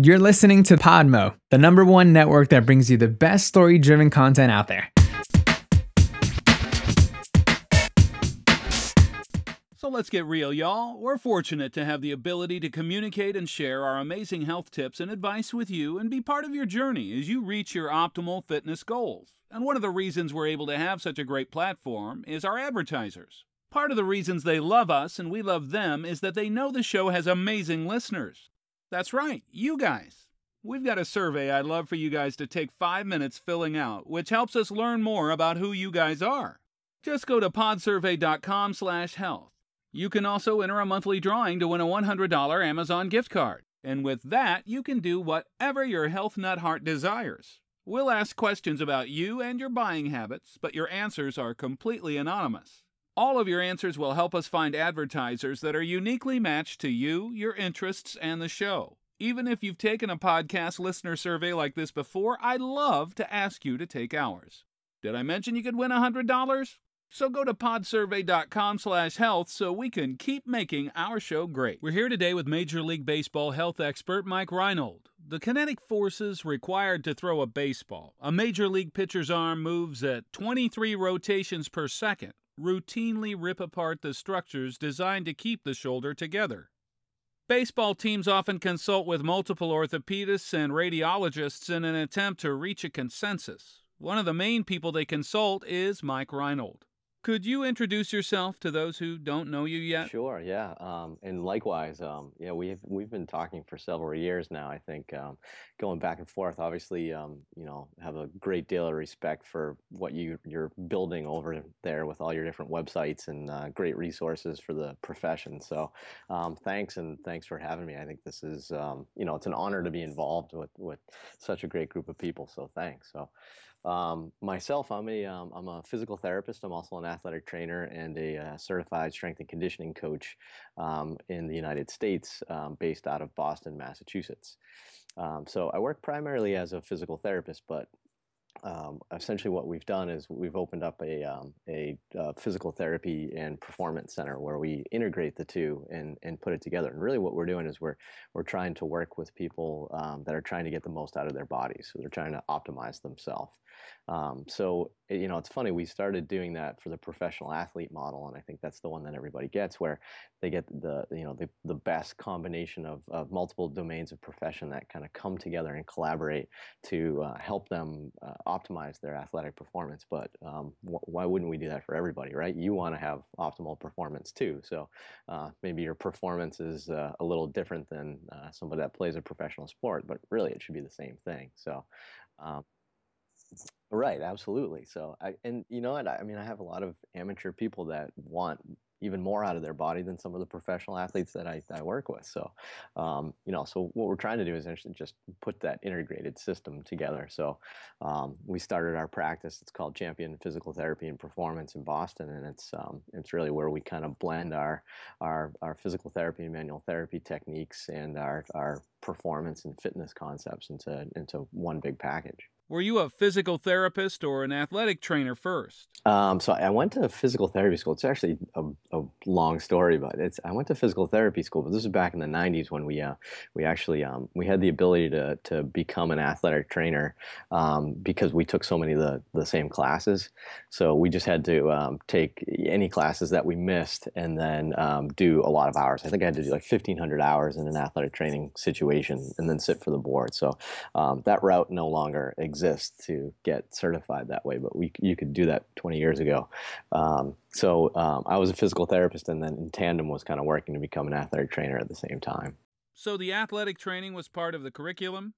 You're listening to Podmo, the number one network that brings you the best story driven content out there. So let's get real, y'all. We're fortunate to have the ability to communicate and share our amazing health tips and advice with you and be part of your journey as you reach your optimal fitness goals. And one of the reasons we're able to have such a great platform is our advertisers. Part of the reasons they love us and we love them is that they know the show has amazing listeners. That's right, you guys. We've got a survey I'd love for you guys to take five minutes filling out, which helps us learn more about who you guys are. Just go to podsurvey.com slash health. You can also enter a monthly drawing to win a $100 Amazon gift card. And with that, you can do whatever your health nut heart desires. We'll ask questions about you and your buying habits, but your answers are completely anonymous. All of your answers will help us find advertisers that are uniquely matched to you, your interests, and the show. Even if you've taken a podcast listener survey like this before, I'd love to ask you to take ours. Did I mention you could win $100? So go to podsurvey.com slash health so we can keep making our show great. We're here today with Major League Baseball health expert Mike Reinold. The kinetic forces required to throw a baseball. A major league pitcher's arm moves at 23 rotations per second, routinely rip apart the structures designed to keep the shoulder together. Baseball teams often consult with multiple orthopedists and radiologists in an attempt to reach a consensus. One of the main people they consult is Mike Reinold. Could you introduce yourself to those who don't know you yet? Sure, yeah. Um, and likewise, um, yeah, we've we've been talking for several years now. I think um, going back and forth. Obviously, um, you know, have a great deal of respect for what you you're building over there with all your different websites and uh, great resources for the profession. So, um, thanks and thanks for having me. I think this is, um, you know, it's an honor to be involved with with such a great group of people. So, thanks. So. Um, myself, I'm a am um, a physical therapist. I'm also an athletic trainer and a uh, certified strength and conditioning coach um, in the United States, um, based out of Boston, Massachusetts. Um, so I work primarily as a physical therapist, but um, essentially what we've done is we've opened up a, um, a uh, physical therapy and performance center where we integrate the two and, and put it together. And really what we're doing is we're, we're trying to work with people um, that are trying to get the most out of their bodies. So they're trying to optimize themselves. Um, so, eh, you know, it's funny, we started doing that for the professional athlete model, and I think that's the one that everybody gets, where they get the, you know, the, the best combination of, of multiple domains of profession that kind of come together and collaborate to uh, help them uh, optimize their athletic performance. But um, wh- why wouldn't we do that for everybody, right? You want to have optimal performance too. So uh, maybe your performance is uh, a little different than uh, somebody that plays a professional sport, but really it should be the same thing. So, um, Right, absolutely. So I and you know what? I, I mean, I have a lot of amateur people that want even more out of their body than some of the professional athletes that I, I work with. So, um, you know, so what we're trying to do is just put that integrated system together. So, um, we started our practice. It's called Champion Physical Therapy and Performance in Boston, and it's um, it's really where we kind of blend our our our physical therapy and manual therapy techniques and our our performance and fitness concepts into into one big package. Were you a physical therapist or an athletic trainer first? Um, so I went to physical therapy school. It's actually a, a, long story, but it's I went to physical therapy school. But this was back in the '90s when we uh, we actually um, we had the ability to to become an athletic trainer um, because we took so many of the the same classes. So we just had to um, take any classes that we missed and then um, do a lot of hours. I think I had to do like 1,500 hours in an athletic training situation and then sit for the board. So um, that route no longer exists exist to get certified that way, but we you could do that 20 years ago. Um, so um, I was a physical therapist, and then in tandem was kind of working to become an athletic trainer at the same time. So the athletic training was part of the curriculum.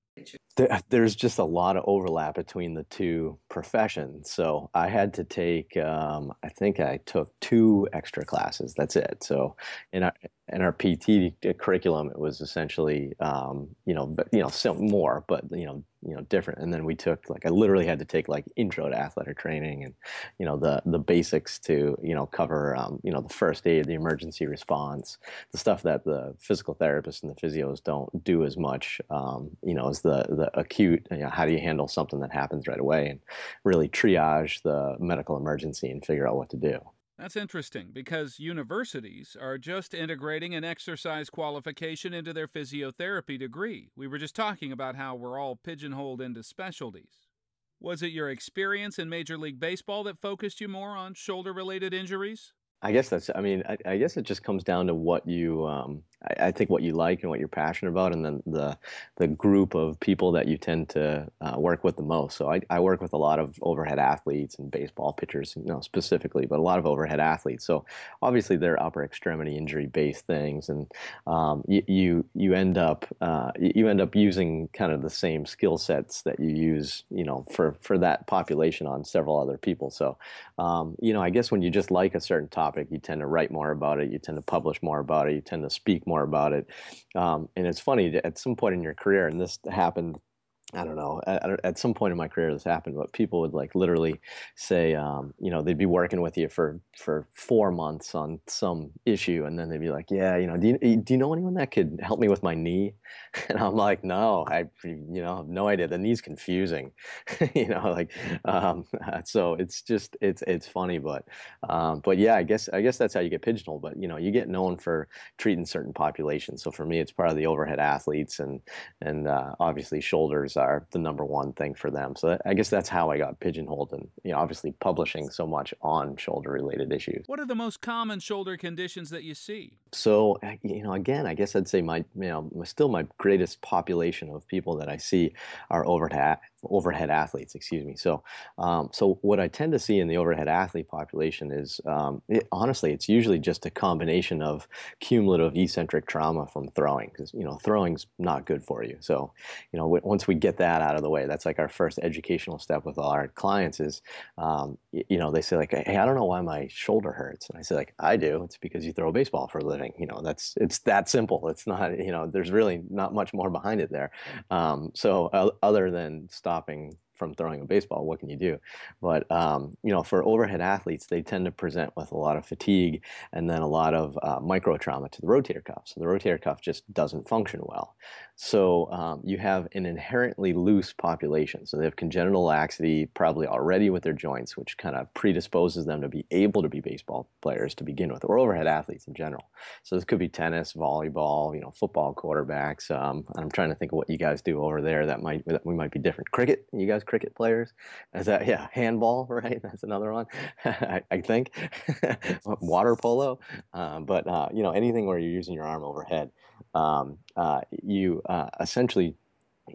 There's just a lot of overlap between the two professions. So I had to take, um, I think I took two extra classes. That's it. So in our in our PT curriculum, it was essentially, um, you know, but you know, some more, but you know, you know, different. And then we took like I literally had to take like intro to athletic training and you know the the basics to you know cover um, you know the first aid, the emergency response, the stuff that the physical therapists and the physios don't do as much, um, you know, as the the acute. You know, how do you handle something that happens right away and really triage the medical emergency and figure out what to do. That's interesting because universities are just integrating an exercise qualification into their physiotherapy degree. We were just talking about how we're all pigeonholed into specialties. Was it your experience in Major League Baseball that focused you more on shoulder related injuries? I guess that's, I mean, I, I guess it just comes down to what you, um, I, I think what you like and what you're passionate about, and then the the group of people that you tend to uh, work with the most. So I, I work with a lot of overhead athletes and baseball pitchers, you know, specifically, but a lot of overhead athletes. So obviously they're upper extremity injury based things, and um, you, you you end up uh, you end up using kind of the same skill sets that you use, you know, for for that population on several other people. So um, you know, I guess when you just like a certain topic, you tend to write more about it, you tend to publish more about it, you tend to speak more about it. Um, and it's funny, at some point in your career, and this happened I don't know. At, at, some point in my career, this happened, but people would like literally say, um, you know, they'd be working with you for for four months on some issue, and then they'd be like, yeah, you know, do you do you know anyone that could help me with my knee? And I'm like, no, I, you know, have no idea. The knee's confusing, you know, like, um, so it's just it's it's funny, but um, but yeah, I guess I guess that's how you get pigeonholed. But you know, you get known for treating certain populations. So for me, it's part of the overhead athletes, and and uh, obviously shoulders are the number one thing for them. So I guess that's how I got pigeonholed and, you know, obviously publishing so much on shoulder related issues. What are the most common shoulder conditions that you see? So, you know, again, I guess I'd say my, you know, still my greatest population of people that I see are overhead, overhead athletes, excuse me. So, um, so what I tend to see in the overhead athlete population is, um, it, honestly, it's usually just a combination of cumulative eccentric trauma from throwing, because you know throwing's not good for you. So, you know, w- once we get that out of the way, that's like our first educational step with all our clients. Is, um, you know, they say like, hey, I don't know why my shoulder hurts, and I say like, I do. It's because you throw a baseball for a living. You know, that's it's that simple. It's not, you know, there's really not much more behind it there. Um, so, uh, other than stopping from throwing a baseball, what can you do? But um, you know, for overhead athletes, they tend to present with a lot of fatigue and then a lot of uh, micro trauma to the rotator cuff. So the rotator cuff just doesn't function well. So um, you have an inherently loose population. So they have congenital laxity probably already with their joints, which kind of predisposes them to be able to be baseball players to begin with, or overhead athletes in general. So this could be tennis, volleyball, you know, football quarterbacks. Um, I'm trying to think of what you guys do over there that might that we might be different. Cricket, you guys cricket players? Is that yeah? Handball, right? That's another one. I, I, think water polo, uh, but uh, you know anything where you're using your arm overhead um, uh, you uh, essentially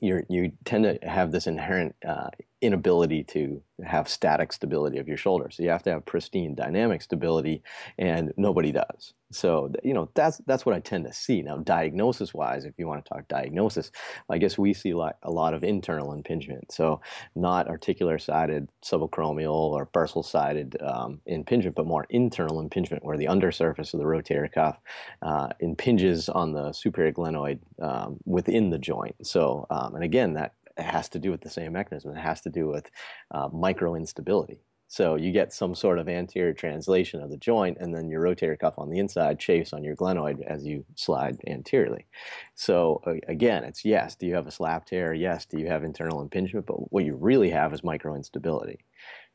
you you tend to have this inherent uh, inability to have static stability of your shoulder. So you have to have pristine dynamic stability, and nobody does. So you know that's that's what I tend to see now. Diagnosis wise, if you want to talk diagnosis, I guess we see like a lot of internal impingement. So not articular sided subacromial or bursal sided um, impingement, but more internal impingement, where the undersurface of the rotator cuff uh, impinges on the superior glenoid um, within the joint. So um, and again that has to do with the same mechanism. It has to do with uh, micro instability. So you get some sort of anterior translation of the joint, and then your rotator cuff on the inside chafes on your glenoid as you slide anteriorly. So again, it's yes, do you have a slap tear? Yes, do you have internal impingement? But what you really have is micro instability.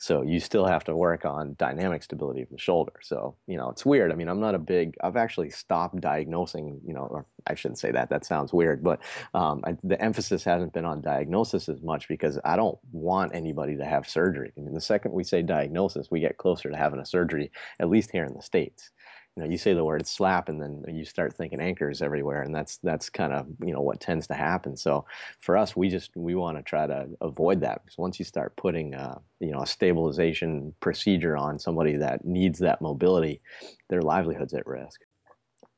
So you still have to work on dynamic stability of the shoulder. So, you know, it's weird. I mean, I'm not a big, I've actually stopped diagnosing, you know, or I shouldn't say that, that sounds weird, but um, I, the emphasis hasn't been on diagnosis as much because I don't want anybody to have surgery. I mean, the second we say diagnosis, we get closer to having a surgery, at least here in the States you know you say the word slap and then you start thinking anchors everywhere and that's that's kind of you know what tends to happen so for us we just we want to try to avoid that because once you start putting uh, you know a stabilization procedure on somebody that needs that mobility their livelihood's at risk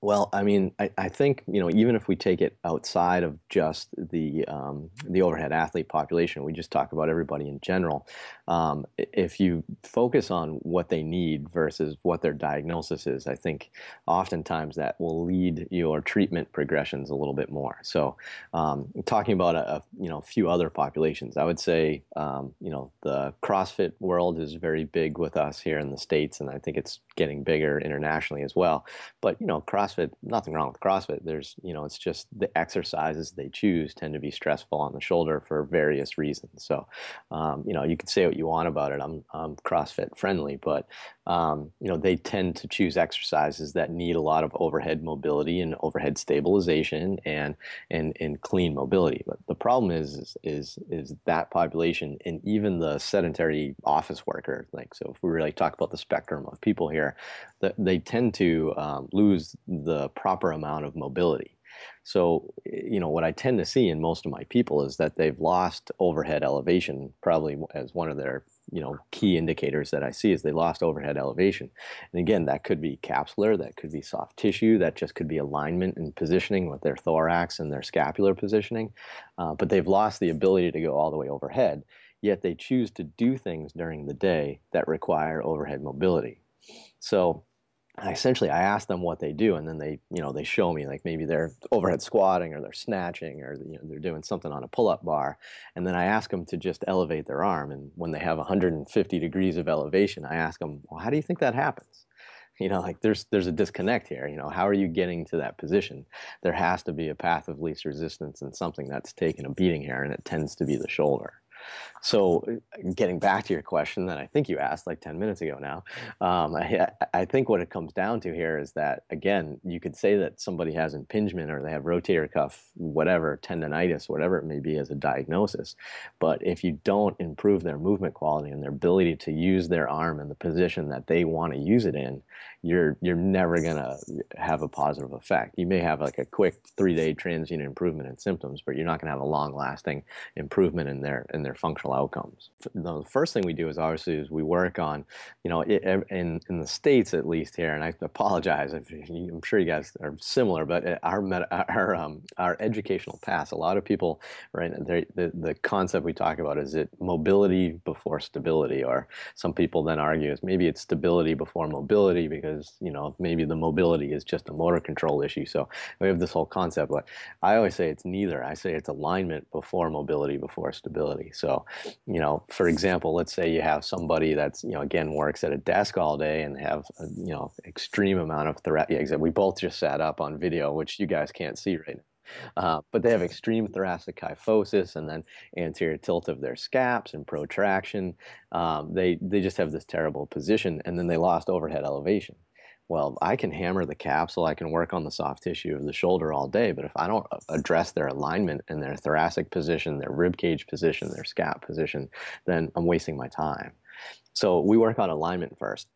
well, I mean, I, I, think you know even if we take it outside of just the um, the overhead athlete population, we just talk about everybody in general. Um, if you focus on what they need versus what their diagnosis is, I think oftentimes that will lead your treatment progressions a little bit more. So, um, talking about a, a, you know few other populations, I would say um, you know the CrossFit world is very big with us here in the states, and I think it's getting bigger internationally as well. But you know, CrossFit, nothing wrong with CrossFit. There's, you know, it's just the exercises they choose tend to be stressful on the shoulder for various reasons. So, um, you know, you can say what you want about it. I'm, I'm CrossFit friendly, but um, you know, they tend to choose exercises that need a lot of overhead mobility and overhead stabilization and and and clean mobility. But the problem is is is, that population and even the sedentary office worker, like so, if we really talk about the spectrum of people here, that they tend to um, lose the proper amount of mobility. So, you know, what I tend to see in most of my people is that they've lost overhead elevation, probably as one of their you know key indicators that I see is they lost overhead elevation. And again, that could be capsular, that could be soft tissue, that just could be alignment and positioning with their thorax and their scapular positioning. Uh, but they've lost the ability to go all the way overhead. Yet they choose to do things during the day that require overhead mobility. So I essentially I ask them what they do and then they you know they show me like maybe they're overhead squatting or they're snatching or you know they're doing something on a pull-up bar. And then I ask them to just elevate their arm and when they have 150 degrees of elevation I ask them well how do you think that happens? You know like there's there's a disconnect here you know how are you getting to that position? There has to be a path of least resistance and something that's taken a beating here and it tends to be the shoulder so, uh, getting back to your question that I think you asked like 10 minutes ago now, um, I, I think what it comes down to here is that, again, you could say that somebody has impingement or they have rotator cuff, whatever, tendonitis, whatever it may be as a diagnosis. But if you don't improve their movement quality and their ability to use their arm in the position that they want to use it in, you're you're never gonna have a positive effect. You may have like a quick three day transient improvement in symptoms, but you're not gonna have a long lasting improvement in their in their functional outcomes. The first thing we do is obviously is we work on, you know, in in the states at least here, and I apologize. I'm sure you guys are similar, but uh, our our um, our educational paths. A lot of people, right? The the concept we talk about is it mobility before stability, or some people then argue is maybe it's stability before mobility because you know maybe the mobility is just a motor control issue. So we have this whole concept, but I always say it's neither. I say it's alignment before mobility before stability. So you know, for example, let's say you have somebody that's you know again works at a desk all day and have a, you know extreme amount of thoracic. Yeah, we both just sat up on video, which you guys can't see right now. Uh, but they have extreme thoracic kyphosis and then anterior tilt of their scaps and protraction. Um, they, they just have this terrible position and then they lost overhead elevation. Well, I can hammer the capsule, I can work on the soft tissue of the shoulder all day, but if I don't uh, address their alignment and their thoracic position, their rib cage position, their scap position, then I'm wasting my time. So we work on alignment first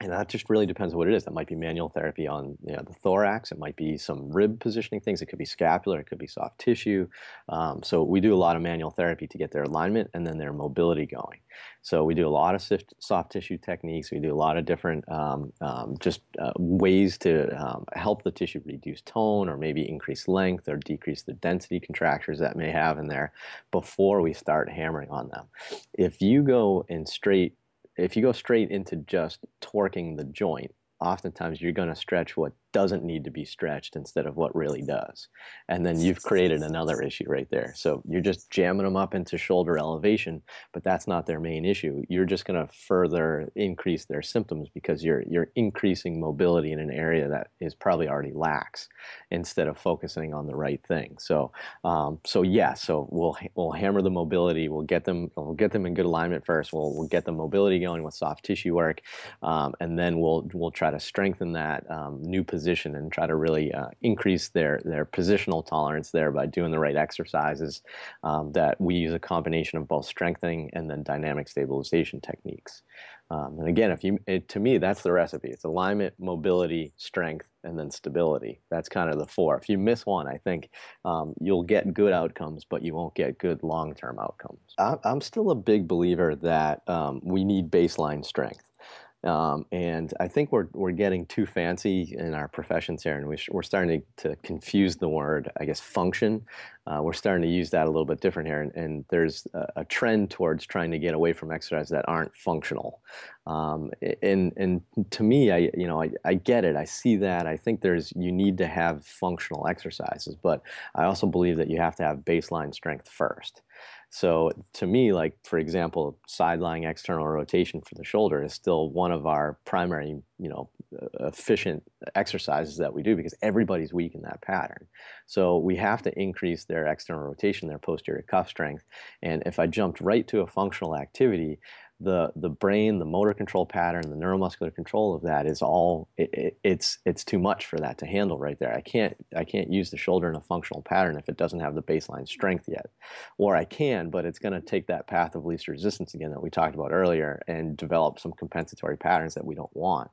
and that just really depends on what it is. That might be manual therapy on you know, the thorax. It might be some rib positioning things. It could be scapular. It could be soft tissue. Um, so we do a lot of manual therapy to get their alignment and then their mobility going. So we do a lot of soft tissue techniques. We do a lot of different um, um, just uh, ways to um, help the tissue reduce tone or maybe increase length or decrease the density contractures that may have in there before we start hammering on them. If you go in straight if you go straight into just torquing the joint, oftentimes you're going to stretch what doesn't need to be stretched instead of what really does. And then you've created another issue right there. So you're just jamming them up into shoulder elevation, but that's not their main issue. You're just going to further increase their symptoms because you're you're increasing mobility in an area that is probably already lax instead of focusing on the right thing. So um, so yeah, so we'll we'll hammer the mobility. We'll get them we'll get them in good alignment first. We'll we'll get the mobility going with soft tissue work, um, and then we'll we'll try to strengthen that um, new position position and try to really uh, increase their their positional tolerance there by doing the right exercises. Um, that we use a combination of both strengthening and then dynamic stabilization techniques. Um, and again, if you it, to me, that's the recipe. It's alignment, mobility, strength, and then stability. That's kind of the four. If you miss one, I think um, you'll get good outcomes, but you won't get good long-term outcomes. I, am still a big believer that um, we need baseline strength. Um, and I think we're, we're getting too fancy in our professions here, and we are starting to, to, confuse the word, I guess, function. Uh, we're starting to use that a little bit different here, and, and there's a, a, trend towards trying to get away from exercises that aren't functional. Um, and, and to me, I, you know, I, I get it. I see that. I think there's you need to have functional exercises, but I also believe that you have to have baseline strength first. So to me, like for example, side lying external rotation for the shoulder is still one of our primary, you know, efficient exercises that we do because everybody's weak in that pattern. So we have to increase their external rotation, their posterior cuff strength. And if I jumped right to a functional activity, the the brain, the motor control pattern, the neuromuscular control of that is all it, it, it's it's too much for that to handle right there. I can't I can't use the shoulder in a functional pattern if it doesn't have the baseline strength yet, or I can, but it's going to take that path of least resistance again that we talked about earlier and develop some compensatory patterns that we don't want.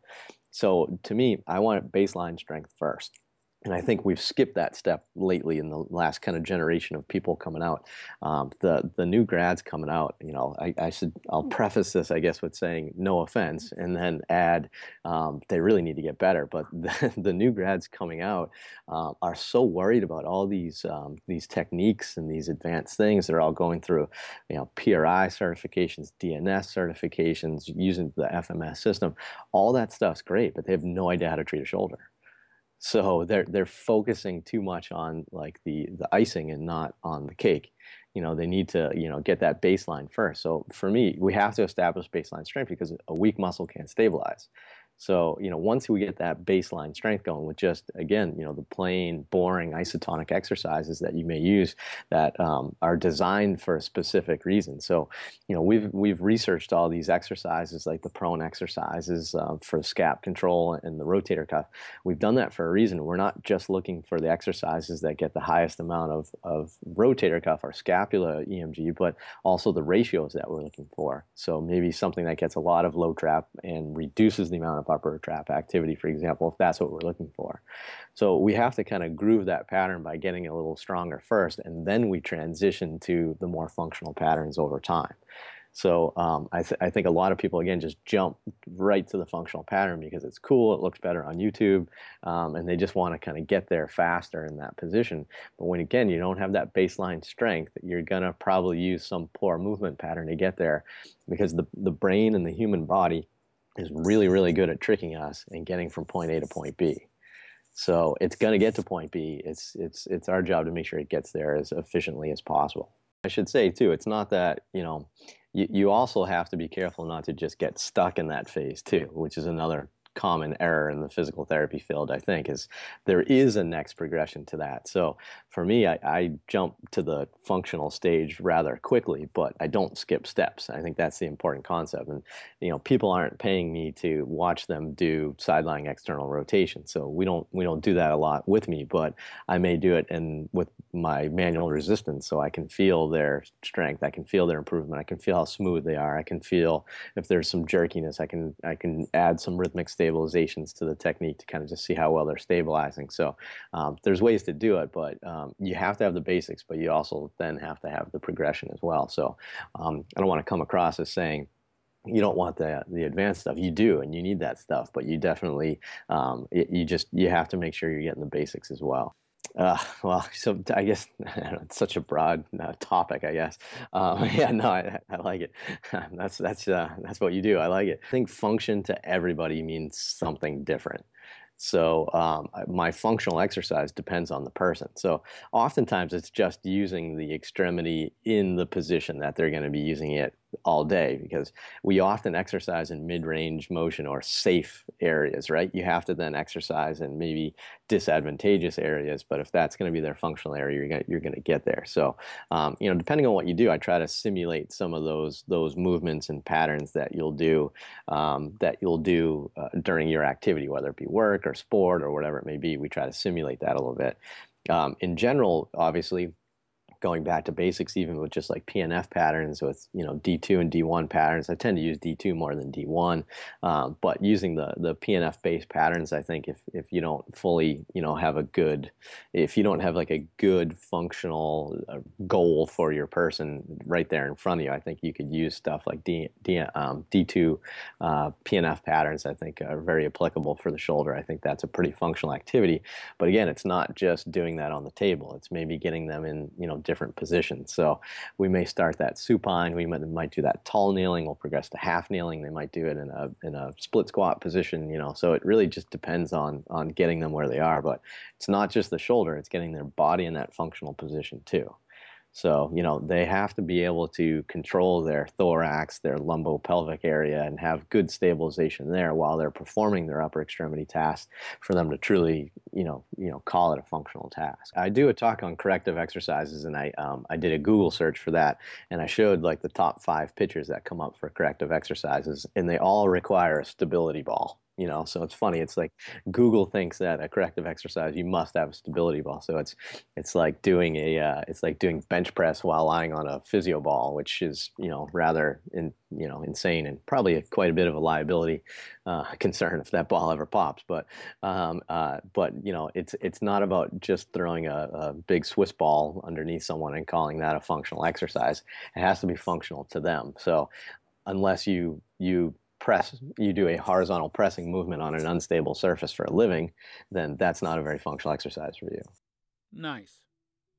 So to me, I want baseline strength first and I think we've skipped that step lately in the last kind of generation of people coming out. Um, the the new grads coming out, you know, I, I, should I'll preface this, I guess, with saying no offense, and then add um, they really need to get better. But the, the new grads coming out uh, are so worried about all these um, these techniques and these advanced things. They're all going through, you know, PRI certifications, DNS certifications, using the FMS system. All that stuff's great, but they have no idea how to treat a shoulder. So they're they're focusing too much on like the the icing and not on the cake. You know, they need to you know get that baseline first. So for me, we have to establish baseline strength because a weak muscle can't stabilize. So, you know, once we get that baseline strength going with just, again, you know, the plain, boring isotonic exercises that you may use that um, are designed for a specific reason. So, you know, we've, we've researched all these exercises like the prone exercises uh, for scap control and the rotator cuff. We've done that for a reason. We're not just looking for the exercises that get the highest amount of, of rotator cuff or scapula EMG, but also the ratios that we're looking for. So maybe something that gets a lot of low trap and reduces the amount of upper trap activity, for example, if that's what we're looking for. So we have to kind of groove that pattern by getting a little stronger first, and then we transition to the more functional patterns over time. So um, I, th I, think a lot of people again just jump right to the functional pattern because it's cool, it looks better on YouTube, um, and they just want to kind of get there faster in that position. But when again you don't have that baseline strength, you're gonna probably use some poor movement pattern to get there, because the the brain and the human body is really, really good at tricking us and getting from point A to point B. So it's going to get to point B. It's, it's, it's our job to make sure it gets there as efficiently as possible. I should say, too, it's not that, you know, you, you also have to be careful not to just get stuck in that phase, too, which is another common error in the physical therapy field, I think, is there is a next progression to that. So for me, I, I, jump to the functional stage rather quickly, but I don't skip steps. I think that's the important concept. And you know, people aren't paying me to watch them do side lying external rotation, so we don't we don't do that a lot with me. But I may do it and with my manual resistance, so I can feel their strength, I can feel their improvement, I can feel how smooth they are, I can feel if there's some jerkiness, I can I can add some rhythmic stabilizations to the technique to kind of just see how well they're stabilizing. So um, there's ways to do it, but um, you have to have the basics, but you also then have to have the progression as well. So um, I don't want to come across as saying you don't want the the advanced stuff. You do, and you need that stuff, but you definitely um, you just you have to make sure you're getting the basics as well. Uh, well, so I guess it's such a broad uh, topic. I guess. Um, yeah, no, I, I like it. that's that's uh, that's what you do. I like it. I think function to everybody means something different. So um, my functional exercise depends on the person. So oftentimes it's just using the extremity in the position that they're going to be using it all day because we often exercise in mid-range motion or safe areas, right? You have to then exercise in maybe disadvantageous areas, but if that's going to be their functional area, you're going you're going to get there. So, um, you know, depending on what you do, I try to simulate some of those those movements and patterns that you'll do um, that you'll do uh, during your activity, whether it be work or sport or whatever it may be. We try to simulate that a little bit. Um, in general, obviously, going back to basics, even with just like PNF patterns with you know D2 and D1 patterns. I tend to use D2 more than D1, um, but using the the PNF based patterns, I think if if you don't fully you know have a good, if you don't have like a good functional uh, goal for your person right there in front of you, I think you could use stuff like D, D um, D2 uh, PNF patterns. I think are very applicable for the shoulder. I think that's a pretty functional activity, but again, it's not just doing that on the table. It's maybe getting them in you know different positions. So we may start that supine, we might, might do that tall kneeling, we'll progress to half kneeling, they might do it in a, in a split squat position, you know, so it really just depends on, on getting them where they are, but it's not just the shoulder, it's getting their body in that functional position too. So, you know, they have to be able to control their thorax, their lumbopelvic area, and have good stabilization there while they're performing their upper extremity tasks for them to truly, you know, you know, call it a functional task. I do a talk on corrective exercises, and I um, I did a Google search for that, and I showed like the top five pitchers that come up for corrective exercises, and they all require a stability ball you know so it's funny it's like google thinks that a corrective exercise you must have a stability ball so it's it's like doing a uh, it's like doing bench press while lying on a physio ball which is you know rather in you know insane and probably a, quite a bit of a liability uh, concern if that ball ever pops but um, uh, but you know it's it's not about just throwing a, a big swiss ball underneath someone and calling that a functional exercise. It has to be functional to them so unless you you press, you do a horizontal pressing movement on an unstable surface for a living, then that's not a very functional exercise for you. Nice.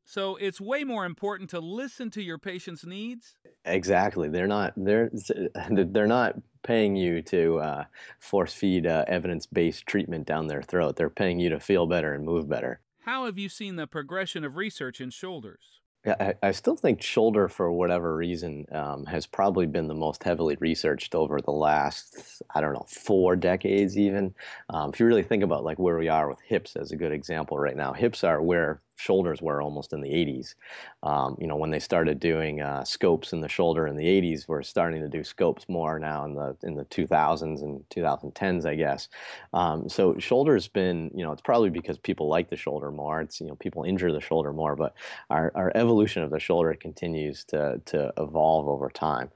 So it's way more important to listen to your patient's needs. Exactly. They're not they're they're not paying you to uh, force feed uh, evidence based treatment down their throat. They're paying you to feel better and move better. How have you seen the progression of research in shoulders? I, I still think shoulder, for whatever reason, um, has probably been the most heavily researched over the last, I don't know, four decades even. Um, if you really think about like where we are with hips as a good example right now, hips are where shoulders were almost in the 80s. Um, you know, when they started doing uh, scopes in the shoulder in the 80s, we're starting to do scopes more now in the in the 2000s and 2010s, I guess. Um, so shoulder's been, you know, it's probably because people like the shoulder more. It's you know people injure the shoulder more, but our, our evolution of the shoulder continues to to evolve over time.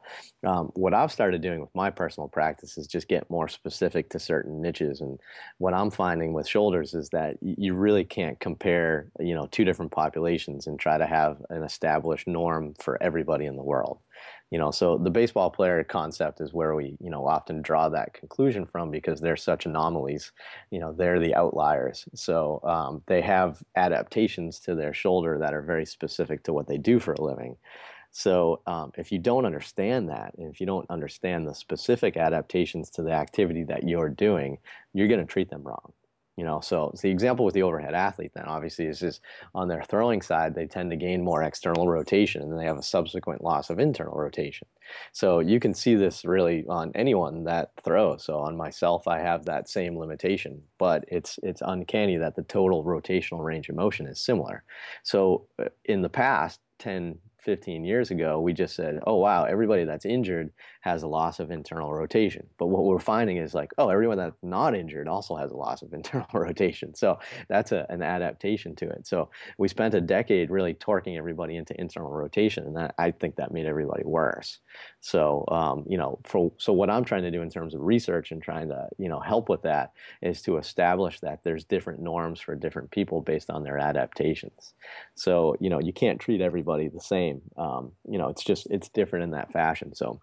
Um, what I've started doing with my personal practice is just get more specific to certain niches. And what I'm finding with shoulders is that you really can't compare, you know, two different populations and try to have an established norm for everybody in the world. You know, so the baseball player concept is where we, you know, often draw that conclusion from because they're such anomalies. You know, they're the outliers. So um, they have adaptations to their shoulder that are very specific to what they do for a living. So um, if you don't understand that, and if you don't understand the specific adaptations to the activity that you're doing, you're going to treat them wrong. You know, so the example with the overhead athlete then obviously is just on their throwing side, they tend to gain more external rotation and they have a subsequent loss of internal rotation. So you can see this really on anyone that throws. So on myself, I have that same limitation, but it's it's uncanny that the total rotational range of motion is similar. So uh, in the past, 10, 15 years ago, we just said, oh, wow, everybody that's injured has a loss of internal rotation. But what we're finding is like, oh, everyone that's not injured also has a loss of internal rotation. So that's a, an adaptation to it. So we spent a decade really torquing everybody into internal rotation, and that, I think that made everybody worse. So, um, you know, for, so what I'm trying to do in terms of research and trying to, you know, help with that is to establish that there's different norms for different people based on their adaptations. So, you know, you can't treat everybody the same Um, you know, it's just it's different in that fashion. So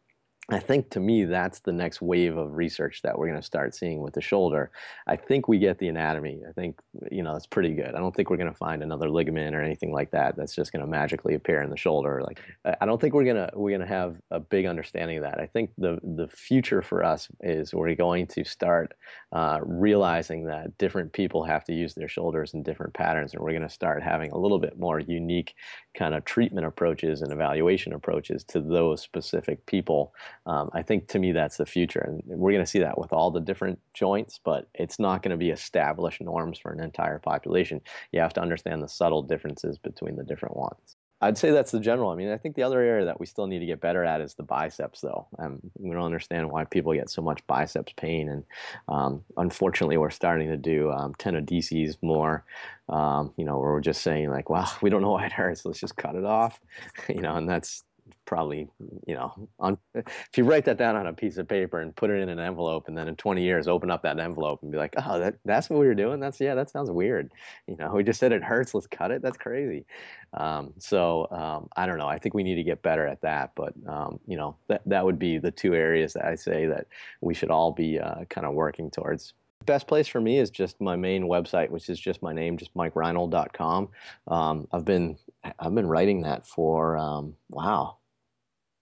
I think to me, that's the next wave of research that we're going to start seeing with the shoulder. I think we get the anatomy. I think, you know, it's pretty good. I don't think we're going to find another ligament or anything like that that's just going to magically appear in the shoulder. Like, I don't think we're going to, we're going to have a big understanding of that. I think the, the future for us is we're going to start uh, realizing that different people have to use their shoulders in different patterns. And we're going to start having a little bit more unique kind of treatment approaches and evaluation approaches to those specific people um, I think to me that's the future, and we're going to see that with all the different joints, but it's not going to be established norms for an entire population. You have to understand the subtle differences between the different ones. I'd say that's the general. I mean, I think the other area that we still need to get better at is the biceps, though. Um, we don't understand why people get so much biceps pain, and um, unfortunately, we're starting to do um, tenodeses more. Um, you know, where we're just saying like, "Well, we don't know why it hurts. Let's just cut it off," you know, and that's probably you know on if you write that down on a piece of paper and put it in an envelope and then in 20 years open up that envelope and be like oh that that's what we were doing? That's yeah that sounds weird. You know we just said it hurts let's cut it? That's crazy. Um, so um, i don't know i think we need to get better at that but um, you know that that would be the two areas that i say that we should all be uh, kind of working towards. Best place for me is just my main website, which is just my name, just MikeReinold.com. Um, I've been I've been writing that for um, wow,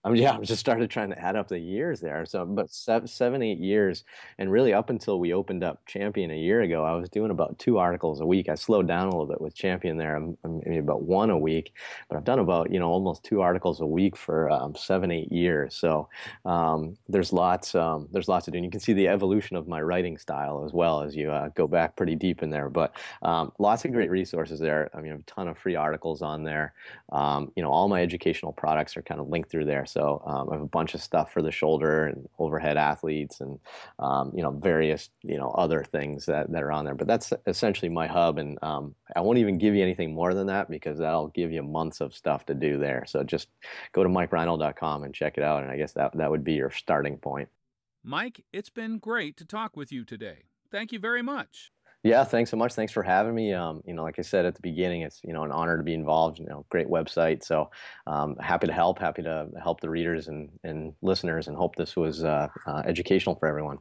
Um, yeah, I just started trying to add up the years there. So, but seven, seven, eight years, and really up until we opened up Champion a year ago, I was doing about two articles a week. I slowed down a little bit with Champion there, I'm, I'm maybe about one a week, but I've done about you know almost two articles a week for um, seven, eight years. So um, there's lots, um, there's lots to do. And you can see the evolution of my writing style as well as you uh, go back pretty deep in there. But um, lots of great resources there. I mean, a ton of free articles on there. Um, you know, all my educational products are kind of linked through there. So um, I have a bunch of stuff for the shoulder and overhead athletes and, um, you know, various, you know, other things that, that are on there. But that's essentially my hub. And um, I won't even give you anything more than that because that'll give you months of stuff to do there. So just go to mikereinold.com and check it out. And I guess that, that would be your starting point. Mike, it's been great to talk with you today. Thank you very much. Yeah, thanks so much. Thanks for having me. Um, you know, like I said at the beginning, it's you know an honor to be involved. You know, great website. So um, happy to help. Happy to help the readers and, and listeners, and hope this was uh, uh, educational for everyone.